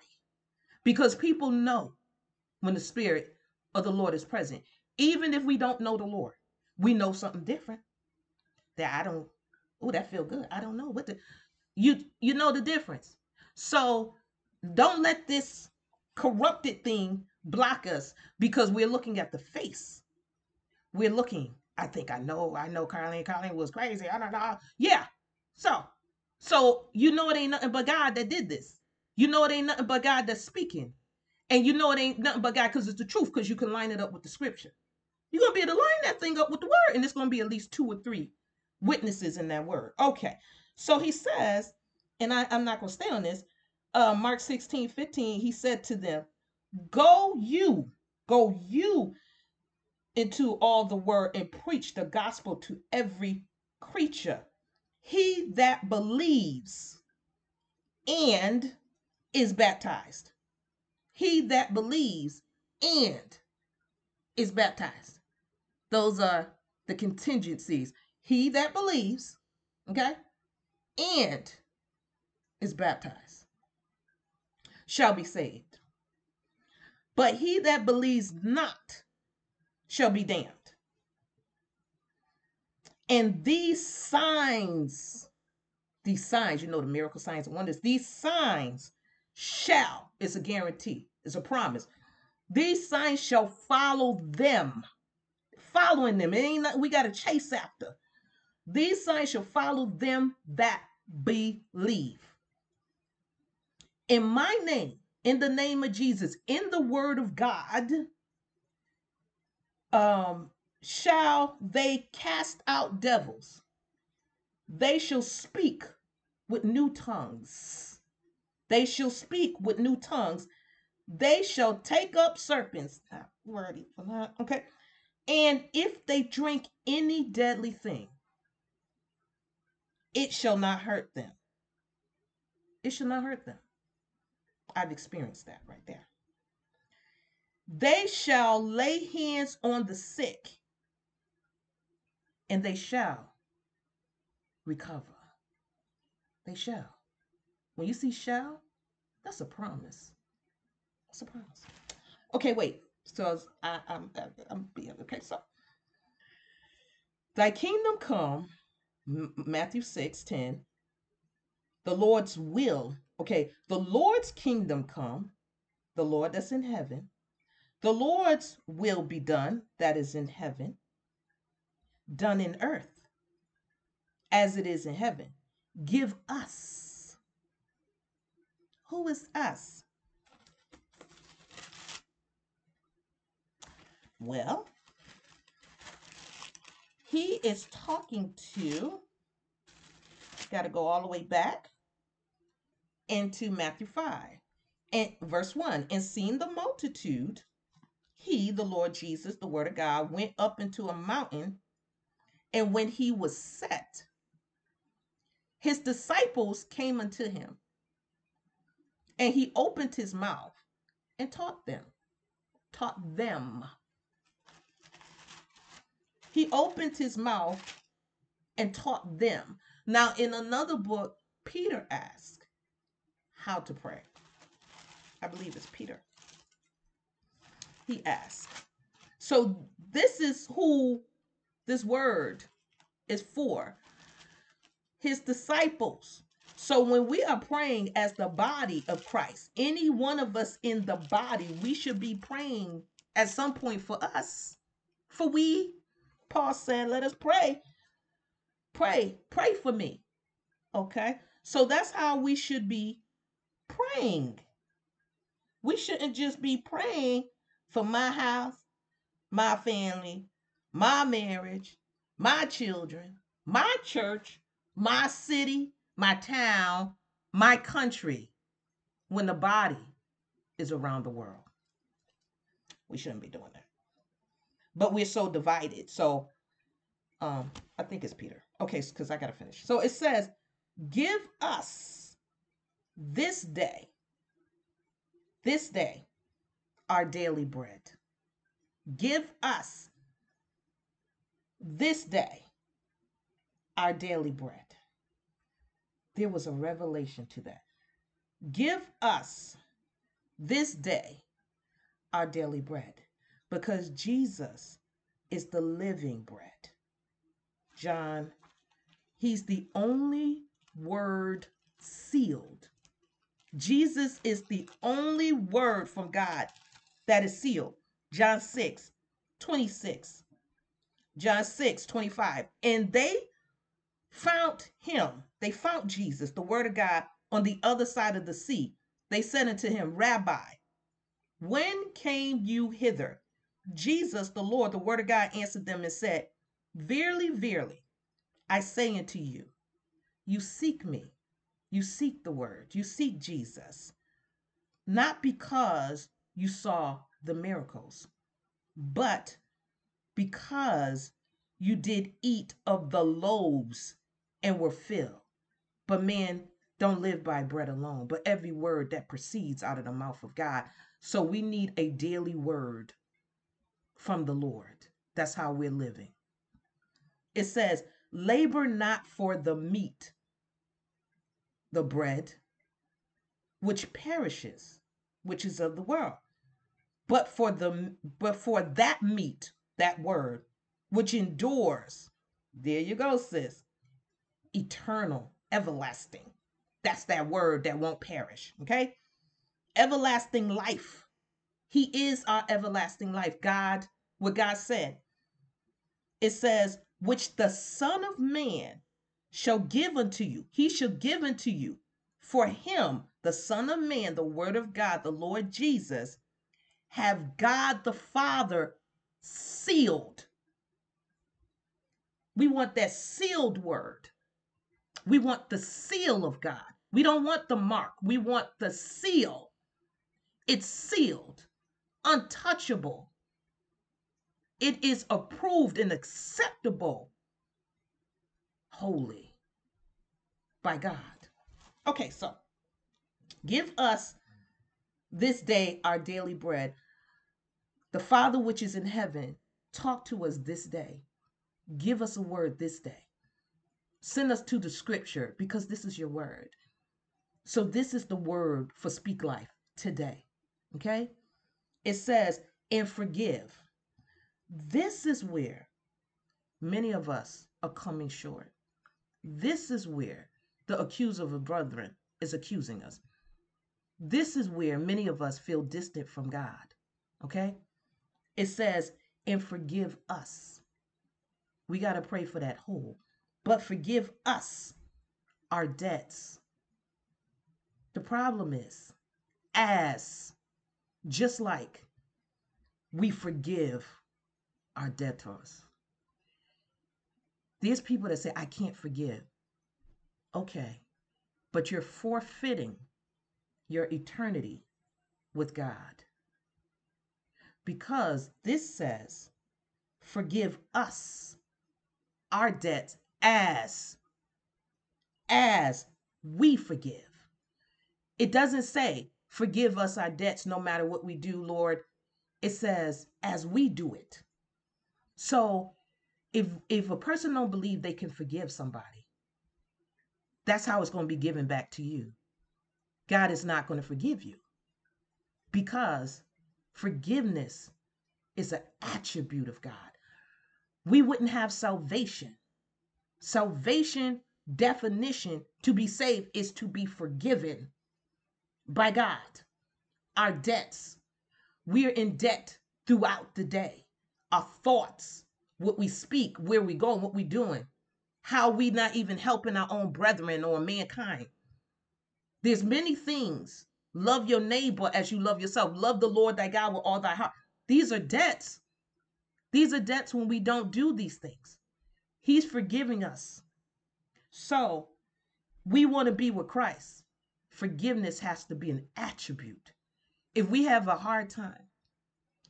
because people know when the spirit of the Lord is present. Even if we don't know the Lord, we know something different. That I don't. Oh, that feel good. I don't know what the. You you know the difference. So don't let this corrupted thing block us because we're looking at the face. We're looking. I think I know. I know Carlene. Carlene was crazy. I don't know. Yeah. So, so you know it ain't nothing but God that did this. You know it ain't nothing but God that's speaking. And you know it ain't nothing but God because it's the truth, because you can line it up with the scripture. You're gonna be able to line that thing up with the word, and it's gonna be at least two or three witnesses in that word. Okay. So he says, and I, I'm not gonna stay on this. Uh, Mark 16, 15, he said to them, Go you, go you into all the world and preach the gospel to every creature. He that believes and is baptized. He that believes and is baptized. Those are the contingencies. He that believes, okay, and is baptized shall be saved. But he that believes not shall be damned. And these signs, these signs, you know, the miracle signs and wonders, these signs shall, it's a guarantee, it's a promise. These signs shall follow them, following them. It ain't not, we got to chase after. These signs shall follow them that believe. In my name, in the name of Jesus, in the word of God, um, shall they cast out devils. They shall speak with new tongues. They shall speak with new tongues. They shall take up serpents. Not worthy for that. Okay. And if they drink any deadly thing, it shall not hurt them. It shall not hurt them. I've experienced that right there. They shall lay hands on the sick and they shall recover. They shall. When you see shall, that's a promise. That's a promise. Okay, wait. So I, I'm, I'm being okay. So, Thy kingdom come, Matthew 6 10. The Lord's will. Okay, the Lord's kingdom come, the Lord that's in heaven. The Lord's will be done, that is in heaven, done in earth as it is in heaven. Give us. Who is us? Well, he is talking to, got to go all the way back into Matthew 5 and verse 1 and seeing the multitude, he, the Lord Jesus, the Word of God, went up into a mountain. And when he was set, his disciples came unto him, and he opened his mouth and taught them. Taught them. He opened his mouth and taught them. Now, in another book, Peter asked how to pray. I believe it's Peter. He asked. So, this is who this word is for his disciples. So, when we are praying as the body of Christ, any one of us in the body, we should be praying at some point for us. For we Paul said, let us pray. Pray, pray for me. Okay? So that's how we should be praying. We shouldn't just be praying for my house, my family, my marriage, my children, my church, my city, my town, my country, when the body is around the world. We shouldn't be doing that but we're so divided. So um, I think it's Peter. Okay, because I gotta finish. So it says, give us this day, this day, our daily bread. Give us this day our daily bread. There was a revelation to that. Give us this day our daily bread because Jesus is the living bread. John, he's the only word sealed. Jesus is the only word from God that is sealed. John 6, 26. John 6, 25. And they found him, they found Jesus, the word of God, on the other side of the sea. They said unto him, Rabbi, when came you hither? Jesus, the Lord, the word of God, answered them and said, Verily, verily, I say unto you, you seek me, you seek the word, you seek Jesus, not because you saw the miracles, but because you did eat of the loaves and were filled. But men don't live by bread alone, but every word that proceeds out of the mouth of God. So we need a daily word from the Lord. That's how we're living. It says, labor not for the meat, the bread, which perishes, which is of the world, but for the but for that meat, that word, which endures. There you go, sis. Eternal, everlasting. That's that word that won't perish. Okay? Everlasting life. He is our everlasting life. God what God said. It says, which the Son of Man shall give unto you. He shall give unto you. For him, the Son of Man, the Word of God, the Lord Jesus, have God the Father sealed. We want that sealed word. We want the seal of God. We don't want the mark. We want the seal. It's sealed, untouchable, it is approved and acceptable, holy by God. Okay, so Give us this day our daily bread. The Father which is in heaven, talk to us this day. Give us a word this day. Send us to the scripture because this is your word. So, this is the word for Speak Life today. Okay? It says, and forgive. This is where many of us are coming short. This is where the accuser of brethren is accusing us. This is where many of us feel distant from God. Okay? It says, and forgive us. We got to pray for that whole. But forgive us our debts. The problem is, as just like we forgive our debtors. There's people that say, I can't forgive. Okay, but you're forfeiting your eternity with God. Because this says, forgive us our debts as as we forgive. It doesn't say forgive us our debts no matter what we do, Lord. It says as we do it. So if if a person don't believe they can forgive somebody, that's how it's going to be given back to you. God is not going to forgive you because forgiveness is an attribute of God. We wouldn't have salvation. Salvation definition to be saved is to be forgiven by God. Our debts, we are in debt throughout the day. Our thoughts, what we speak, where we go, what we're doing, how we not even helping our own brethren or mankind. There's many things. Love your neighbor as you love yourself. Love the Lord thy God with all thy heart. These are debts. These are debts when we don't do these things. He's forgiving us. So we want to be with Christ. Forgiveness has to be an attribute. If we have a hard time,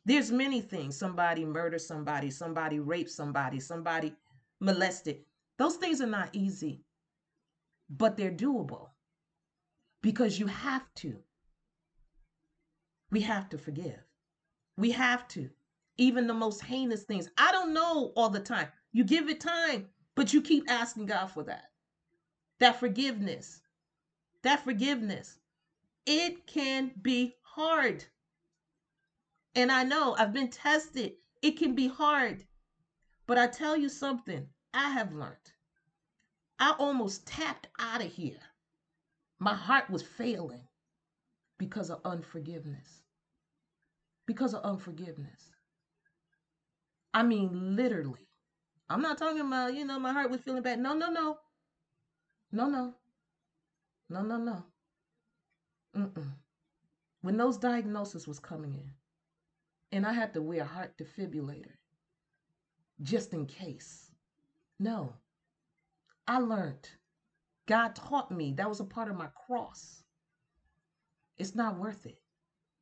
there's many things. Somebody murdered somebody, somebody raped somebody, somebody molested. Those things are not easy, but they're doable because you have to. We have to forgive. We have to. Even the most heinous things. I don't know all the time. You give it time, but you keep asking God for that. That forgiveness. That forgiveness. It can be hard. And I know I've been tested. It can be hard. But I tell you something, I have learned. I almost tapped out of here my heart was failing because of unforgiveness. Because of unforgiveness. I mean, literally. I'm not talking about, you know, my heart was feeling bad. No, no, no. No, no. No, no, no. Mm-mm. When those diagnoses was coming in, and I had to wear a heart defibrillator just in case. No. I learned God taught me that was a part of my cross. It's not worth it.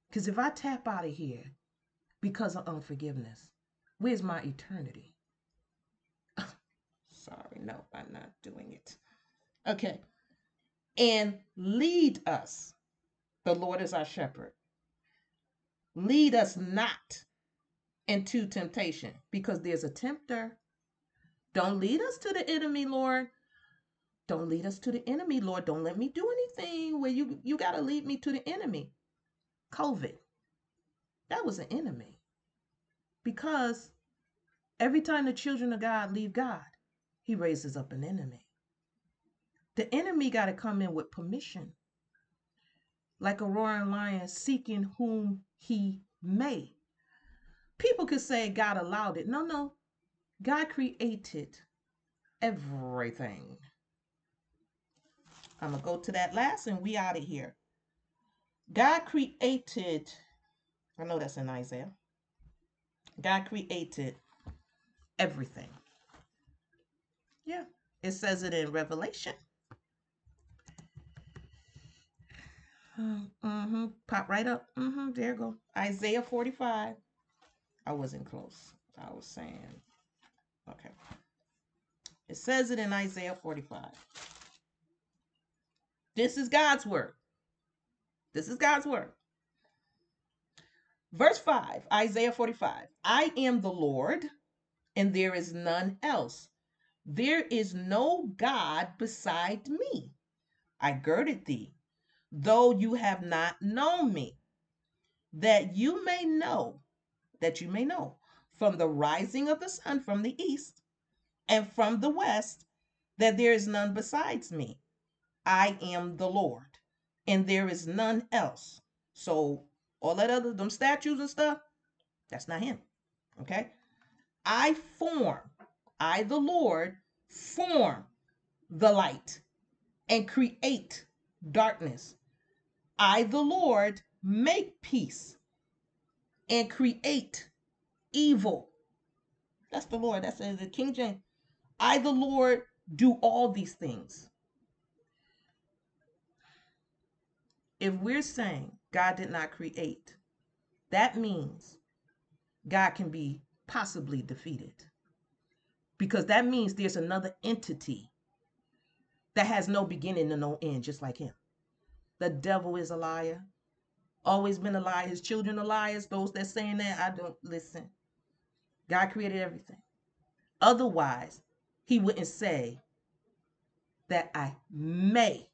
Because if I tap out of here because of unforgiveness, where's my eternity? Sorry, no, I'm not doing it. Okay. And lead us. The Lord is our shepherd. Lead us not into temptation because there's a tempter. Don't lead us to the enemy, Lord. Don't lead us to the enemy, Lord. Don't let me do anything where you you got to lead me to the enemy. COVID. That was an enemy. Because every time the children of God leave God, he raises up an enemy. The enemy got to come in with permission. Like a roaring lion seeking whom he may. People could say God allowed it. No, no. God created everything. I'm going to go to that last and we out of here. God created, I know that's in Isaiah. God created everything. Yeah, it says it in Revelation. Mm-hmm. Pop right up. Mm-hmm. There you go. Isaiah 45. I wasn't close. I was saying, okay. It says it in Isaiah 45. This is God's word. This is God's word. Verse 5, Isaiah 45 I am the Lord, and there is none else. There is no God beside me. I girded thee, though you have not known me, that you may know, that you may know, from the rising of the sun from the east and from the west, that there is none besides me. I am the Lord, and there is none else. So all that other them statues and stuff, that's not him. Okay? I form, I the Lord form the light and create darkness. I the Lord make peace and create evil. That's the Lord. That's the King James. I the Lord do all these things. If we're saying God did not create, that means God can be possibly defeated. Because that means there's another entity that has no beginning and no end, just like him. The devil is a liar. Always been a liar. His children are liars. Those that saying that, I don't listen. God created everything. Otherwise, he wouldn't say that I may,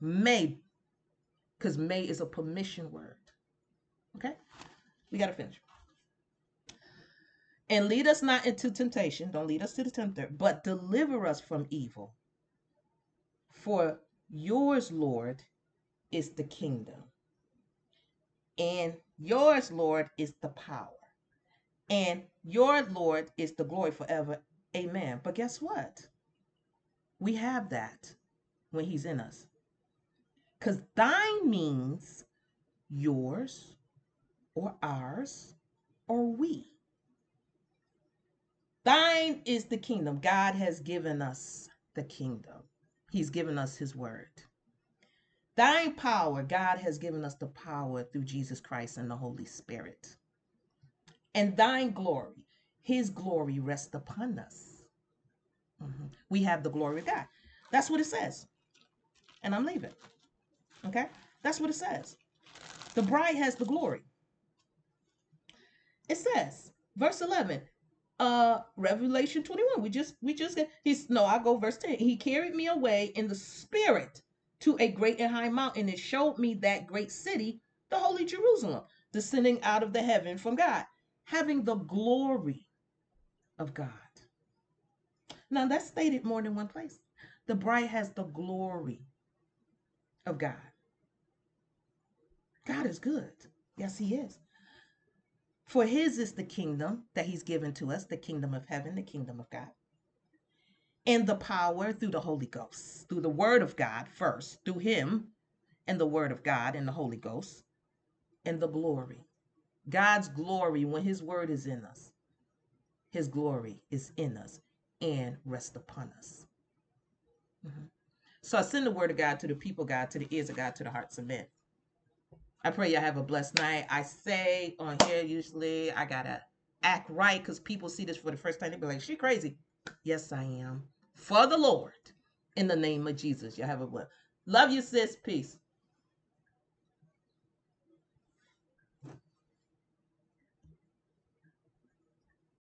may because may is a permission word. Okay? We got to finish. And lead us not into temptation. Don't lead us to the tempter, but deliver us from evil. For yours, Lord, is the kingdom. And yours, Lord, is the power. And your Lord is the glory forever. Amen. But guess what? We have that when He's in us. Because thine means yours or ours or we. Thine is the kingdom. God has given us the kingdom, He's given us His word. Thine power, God has given us the power through Jesus Christ and the Holy Spirit. And thine glory, His glory rests upon us. Mm-hmm. We have the glory of God. That's what it says. And I'm leaving. Okay? That's what it says. The bride has the glory. It says, verse 11, uh Revelation 21. We just we just he's no, I go verse 10. He carried me away in the spirit to a great and high mountain and showed me that great city, the holy Jerusalem, descending out of the heaven from God, having the glory of God. Now that's stated more than one place. The bride has the glory of God. God is good. Yes, He is. For His is the kingdom that He's given to us, the kingdom of heaven, the kingdom of God. And the power through the Holy Ghost, through the Word of God first, through Him and the Word of God and the Holy Ghost, and the glory. God's glory, when His Word is in us, His glory is in us and rest upon us. Mm-hmm. So I send the Word of God to the people, God, to the ears of God, to the hearts of men. I pray y'all have a blessed night. I say on here usually I gotta act right because people see this for the first time. They be like, "She crazy." Yes, I am. For the Lord, in the name of Jesus. Y'all have a blessed. Love you, sis. Peace.